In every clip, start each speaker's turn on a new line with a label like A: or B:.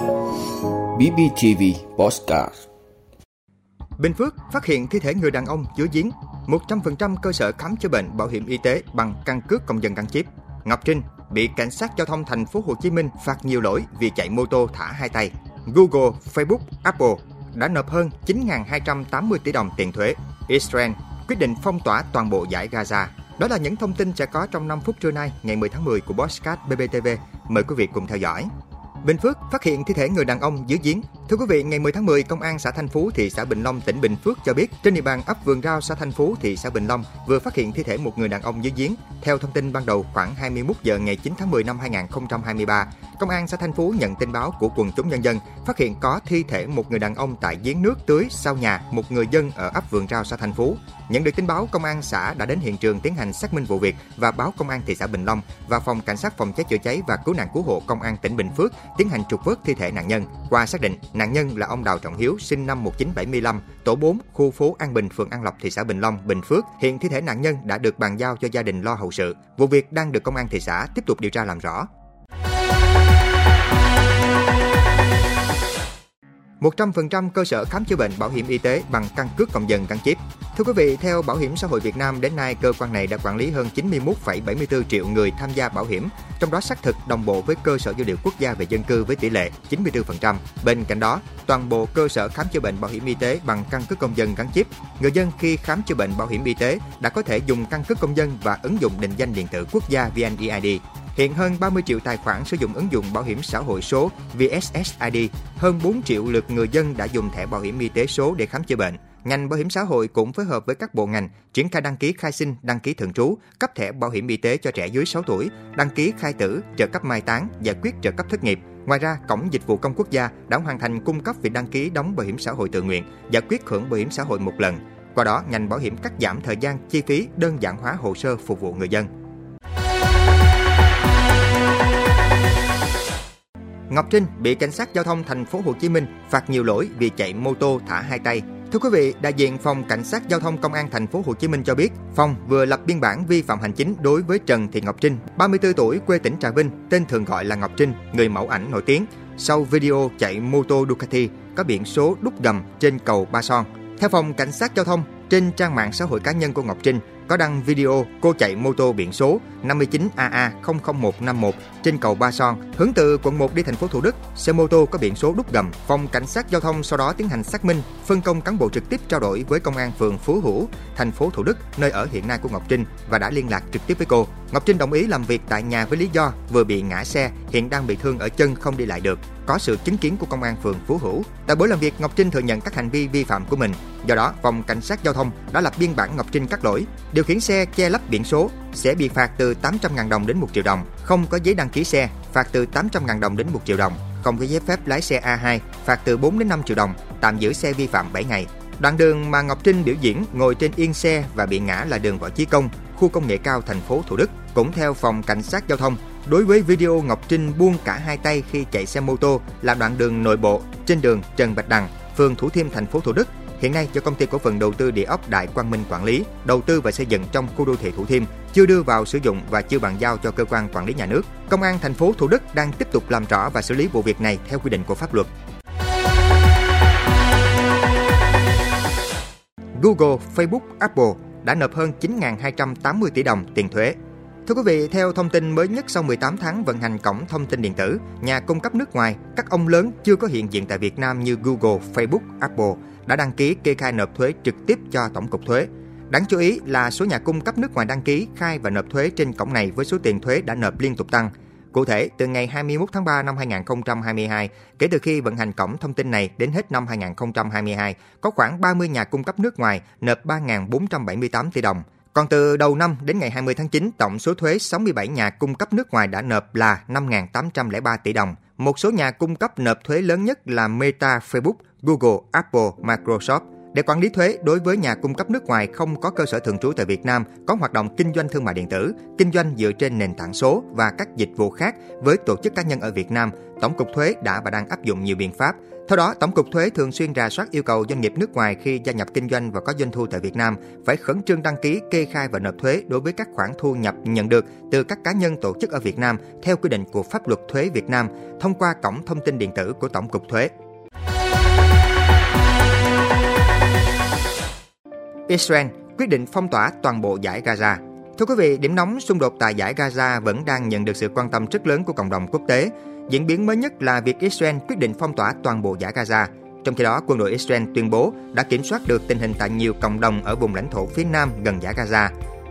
A: BBTV Postcard
B: Bình Phước phát hiện thi thể người đàn ông dưới giếng 100% cơ sở khám chữa bệnh bảo hiểm y tế bằng căn cước công dân gắn chip. Ngọc Trinh bị cảnh sát giao thông thành phố Hồ Chí Minh phạt nhiều lỗi vì chạy mô tô thả hai tay. Google, Facebook, Apple đã nộp hơn 9.280 tỷ đồng tiền thuế. Israel quyết định phong tỏa toàn bộ giải Gaza. Đó là những thông tin sẽ có trong 5 phút trưa nay, ngày 10 tháng 10 của Bosscat BBTV. Mời quý vị cùng theo dõi. Bình Phước phát hiện thi thể người đàn ông dưới giếng. Thưa quý vị, ngày 10 tháng 10, Công an xã Thanh Phú, thị xã Bình Long, tỉnh Bình Phước cho biết, trên địa bàn ấp Vườn Rau, xã Thanh Phú, thị xã Bình Long vừa phát hiện thi thể một người đàn ông dưới giếng. Theo thông tin ban đầu, khoảng 21 giờ ngày 9 tháng 10 năm 2023, Công an xã Thanh Phú nhận tin báo của quần chúng nhân dân phát hiện có thi thể một người đàn ông tại giếng nước tưới sau nhà một người dân ở ấp Vườn Rau xã Thanh Phú. Nhận được tin báo, công an xã đã đến hiện trường tiến hành xác minh vụ việc và báo công an thị xã Bình Long và phòng cảnh sát phòng cháy chữa cháy và cứu nạn cứu hộ công an tỉnh Bình Phước tiến hành trục vớt thi thể nạn nhân. Qua xác định, nạn nhân là ông Đào Trọng Hiếu, sinh năm 1975, tổ 4, khu phố An Bình, phường An Lộc, thị xã Bình Long, Bình Phước. Hiện thi thể nạn nhân đã được bàn giao cho gia đình lo hậu sự. Vụ việc đang được công an thị xã tiếp tục điều tra làm rõ. 100% cơ sở khám chữa bệnh bảo hiểm y tế bằng căn cước công dân gắn chip. Thưa quý vị, theo Bảo hiểm xã hội Việt Nam, đến nay cơ quan này đã quản lý hơn 91,74 triệu người tham gia bảo hiểm, trong đó xác thực đồng bộ với cơ sở dữ liệu quốc gia về dân cư với tỷ lệ 94%. Bên cạnh đó, toàn bộ cơ sở khám chữa bệnh bảo hiểm y tế bằng căn cước công dân gắn chip. Người dân khi khám chữa bệnh bảo hiểm y tế đã có thể dùng căn cước công dân và ứng dụng định danh điện tử quốc gia VNeID Hiện hơn 30 triệu tài khoản sử dụng ứng dụng bảo hiểm xã hội số VSSID, hơn 4 triệu lượt người dân đã dùng thẻ bảo hiểm y tế số để khám chữa bệnh. Ngành bảo hiểm xã hội cũng phối hợp với các bộ ngành triển khai đăng ký khai sinh, đăng ký thường trú, cấp thẻ bảo hiểm y tế cho trẻ dưới 6 tuổi, đăng ký khai tử, trợ cấp mai táng, giải quyết trợ cấp thất nghiệp. Ngoài ra, Cổng Dịch vụ Công Quốc gia đã hoàn thành cung cấp việc đăng ký đóng bảo hiểm xã hội tự nguyện, giải quyết hưởng bảo hiểm xã hội một lần. Qua đó, ngành bảo hiểm cắt giảm thời gian, chi phí, đơn giản hóa hồ sơ phục vụ người dân. Ngọc Trinh bị cảnh sát giao thông thành phố Hồ Chí Minh phạt nhiều lỗi vì chạy mô tô thả hai tay. Thưa quý vị, đại diện phòng cảnh sát giao thông công an thành phố Hồ Chí Minh cho biết, phòng vừa lập biên bản vi phạm hành chính đối với Trần Thị Ngọc Trinh, 34 tuổi, quê tỉnh Trà Vinh, tên thường gọi là Ngọc Trinh, người mẫu ảnh nổi tiếng. Sau video chạy mô tô Ducati có biển số đúc gầm trên cầu Ba Son. Theo phòng cảnh sát giao thông, trên trang mạng xã hội cá nhân của Ngọc Trinh có đăng video cô chạy mô tô biển số 59AA00151 trên cầu Ba Son, hướng từ quận 1 đi thành phố Thủ Đức. Xe mô tô có biển số đúc gầm. Phòng cảnh sát giao thông sau đó tiến hành xác minh, phân công cán bộ trực tiếp trao đổi với công an phường Phú Hữu, thành phố Thủ Đức, nơi ở hiện nay của Ngọc Trinh và đã liên lạc trực tiếp với cô. Ngọc Trinh đồng ý làm việc tại nhà với lý do vừa bị ngã xe, hiện đang bị thương ở chân không đi lại được. Có sự chứng kiến của công an phường Phú Hữu. Tại buổi làm việc, Ngọc Trinh thừa nhận các hành vi vi phạm của mình. Do đó, phòng cảnh sát giao thông đã lập biên bản Ngọc Trinh cắt lỗi. Điều khiển xe che lấp biển số sẽ bị phạt từ 800.000 đồng đến 1 triệu đồng. Không có giấy đăng ký xe, phạt từ 800.000 đồng đến 1 triệu đồng. Không có giấy phép lái xe A2, phạt từ 4 đến 5 triệu đồng, tạm giữ xe vi phạm 7 ngày. Đoạn đường mà Ngọc Trinh biểu diễn ngồi trên yên xe và bị ngã là đường Võ Chí Công, khu công nghệ cao thành phố Thủ Đức. Cũng theo phòng cảnh sát giao thông, đối với video Ngọc Trinh buông cả hai tay khi chạy xe mô tô là đoạn đường nội bộ trên đường Trần Bạch Đằng, phường Thủ Thiêm, thành phố Thủ Đức hiện nay do công ty cổ phần đầu tư địa ốc Đại Quang Minh quản lý, đầu tư và xây dựng trong khu đô thị Thủ Thiêm, chưa đưa vào sử dụng và chưa bàn giao cho cơ quan quản lý nhà nước. Công an thành phố Thủ Đức đang tiếp tục làm rõ và xử lý vụ việc này theo quy định của pháp luật. Google, Facebook, Apple đã nộp hơn 9.280 tỷ đồng tiền thuế Thưa quý vị, theo thông tin mới nhất sau 18 tháng vận hành cổng thông tin điện tử, nhà cung cấp nước ngoài, các ông lớn chưa có hiện diện tại Việt Nam như Google, Facebook, Apple đã đăng ký kê khai nộp thuế trực tiếp cho Tổng cục Thuế. Đáng chú ý là số nhà cung cấp nước ngoài đăng ký khai và nộp thuế trên cổng này với số tiền thuế đã nộp liên tục tăng. Cụ thể, từ ngày 21 tháng 3 năm 2022, kể từ khi vận hành cổng thông tin này đến hết năm 2022, có khoảng 30 nhà cung cấp nước ngoài nộp 3.478 tỷ đồng. Còn từ đầu năm đến ngày 20 tháng 9, tổng số thuế 67 nhà cung cấp nước ngoài đã nộp là 5.803 tỷ đồng. Một số nhà cung cấp nộp thuế lớn nhất là Meta, Facebook, Google, Apple, Microsoft để quản lý thuế đối với nhà cung cấp nước ngoài không có cơ sở thường trú tại Việt Nam có hoạt động kinh doanh thương mại điện tử, kinh doanh dựa trên nền tảng số và các dịch vụ khác với tổ chức cá nhân ở Việt Nam, Tổng cục Thuế đã và đang áp dụng nhiều biện pháp. Theo đó, Tổng cục Thuế thường xuyên rà soát yêu cầu doanh nghiệp nước ngoài khi gia nhập kinh doanh và có doanh thu tại Việt Nam phải khẩn trương đăng ký, kê khai và nộp thuế đối với các khoản thu nhập nhận được từ các cá nhân tổ chức ở Việt Nam theo quy định của pháp luật thuế Việt Nam thông qua cổng thông tin điện tử của Tổng cục Thuế. Israel quyết định phong tỏa toàn bộ giải Gaza. Thưa quý vị, điểm nóng xung đột tại giải Gaza vẫn đang nhận được sự quan tâm rất lớn của cộng đồng quốc tế. Diễn biến mới nhất là việc Israel quyết định phong tỏa toàn bộ giải Gaza. Trong khi đó, quân đội Israel tuyên bố đã kiểm soát được tình hình tại nhiều cộng đồng ở vùng lãnh thổ phía nam gần giải Gaza.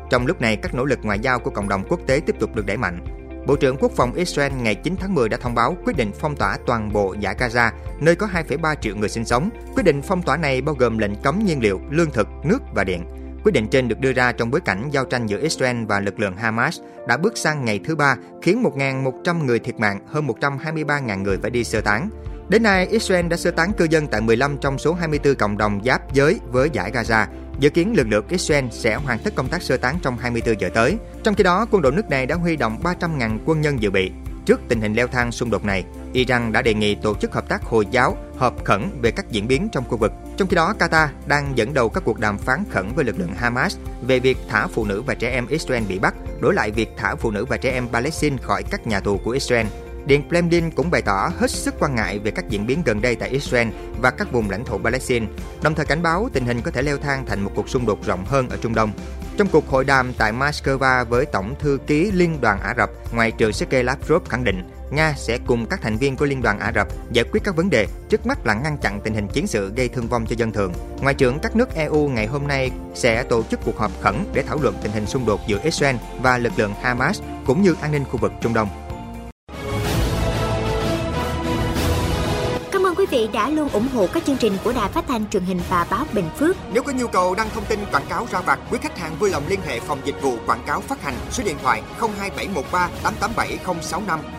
B: Trong lúc này, các nỗ lực ngoại giao của cộng đồng quốc tế tiếp tục được đẩy mạnh. Bộ trưởng Quốc phòng Israel ngày 9 tháng 10 đã thông báo quyết định phong tỏa toàn bộ giải Gaza, nơi có 2,3 triệu người sinh sống. Quyết định phong tỏa này bao gồm lệnh cấm nhiên liệu, lương thực, nước và điện. Quyết định trên được đưa ra trong bối cảnh giao tranh giữa Israel và lực lượng Hamas đã bước sang ngày thứ ba, khiến 1.100 người thiệt mạng, hơn 123.000 người phải đi sơ tán. Đến nay, Israel đã sơ tán cư dân tại 15 trong số 24 cộng đồng giáp giới với giải Gaza. Dự kiến lực lượng Israel sẽ hoàn tất công tác sơ tán trong 24 giờ tới. Trong khi đó, quân đội nước này đã huy động 300.000 quân nhân dự bị. Trước tình hình leo thang xung đột này, Iran đã đề nghị tổ chức hợp tác Hồi giáo họp khẩn về các diễn biến trong khu vực. Trong khi đó, Qatar đang dẫn đầu các cuộc đàm phán khẩn với lực lượng Hamas về việc thả phụ nữ và trẻ em Israel bị bắt, đổi lại việc thả phụ nữ và trẻ em Palestine khỏi các nhà tù của Israel. Điện Kremlin cũng bày tỏ hết sức quan ngại về các diễn biến gần đây tại Israel và các vùng lãnh thổ Palestine, đồng thời cảnh báo tình hình có thể leo thang thành một cuộc xung đột rộng hơn ở Trung Đông. Trong cuộc hội đàm tại Moscow với Tổng thư ký Liên đoàn Ả Rập, Ngoại trưởng Sergei Lavrov khẳng định Nga sẽ cùng các thành viên của Liên đoàn Ả Rập giải quyết các vấn đề, trước mắt là ngăn chặn tình hình chiến sự gây thương vong cho dân thường. Ngoại trưởng các nước EU ngày hôm nay sẽ tổ chức cuộc họp khẩn để thảo luận tình hình xung đột giữa Israel và lực lượng Hamas cũng như an ninh khu vực Trung Đông.
C: quý vị đã luôn ủng hộ các chương trình của Đài Phát thanh truyền hình và báo Bình Phước.
B: Nếu có nhu cầu đăng thông tin quảng cáo ra vặt, quý khách hàng vui lòng liên hệ phòng dịch vụ quảng cáo phát hành số điện thoại 02713 887065.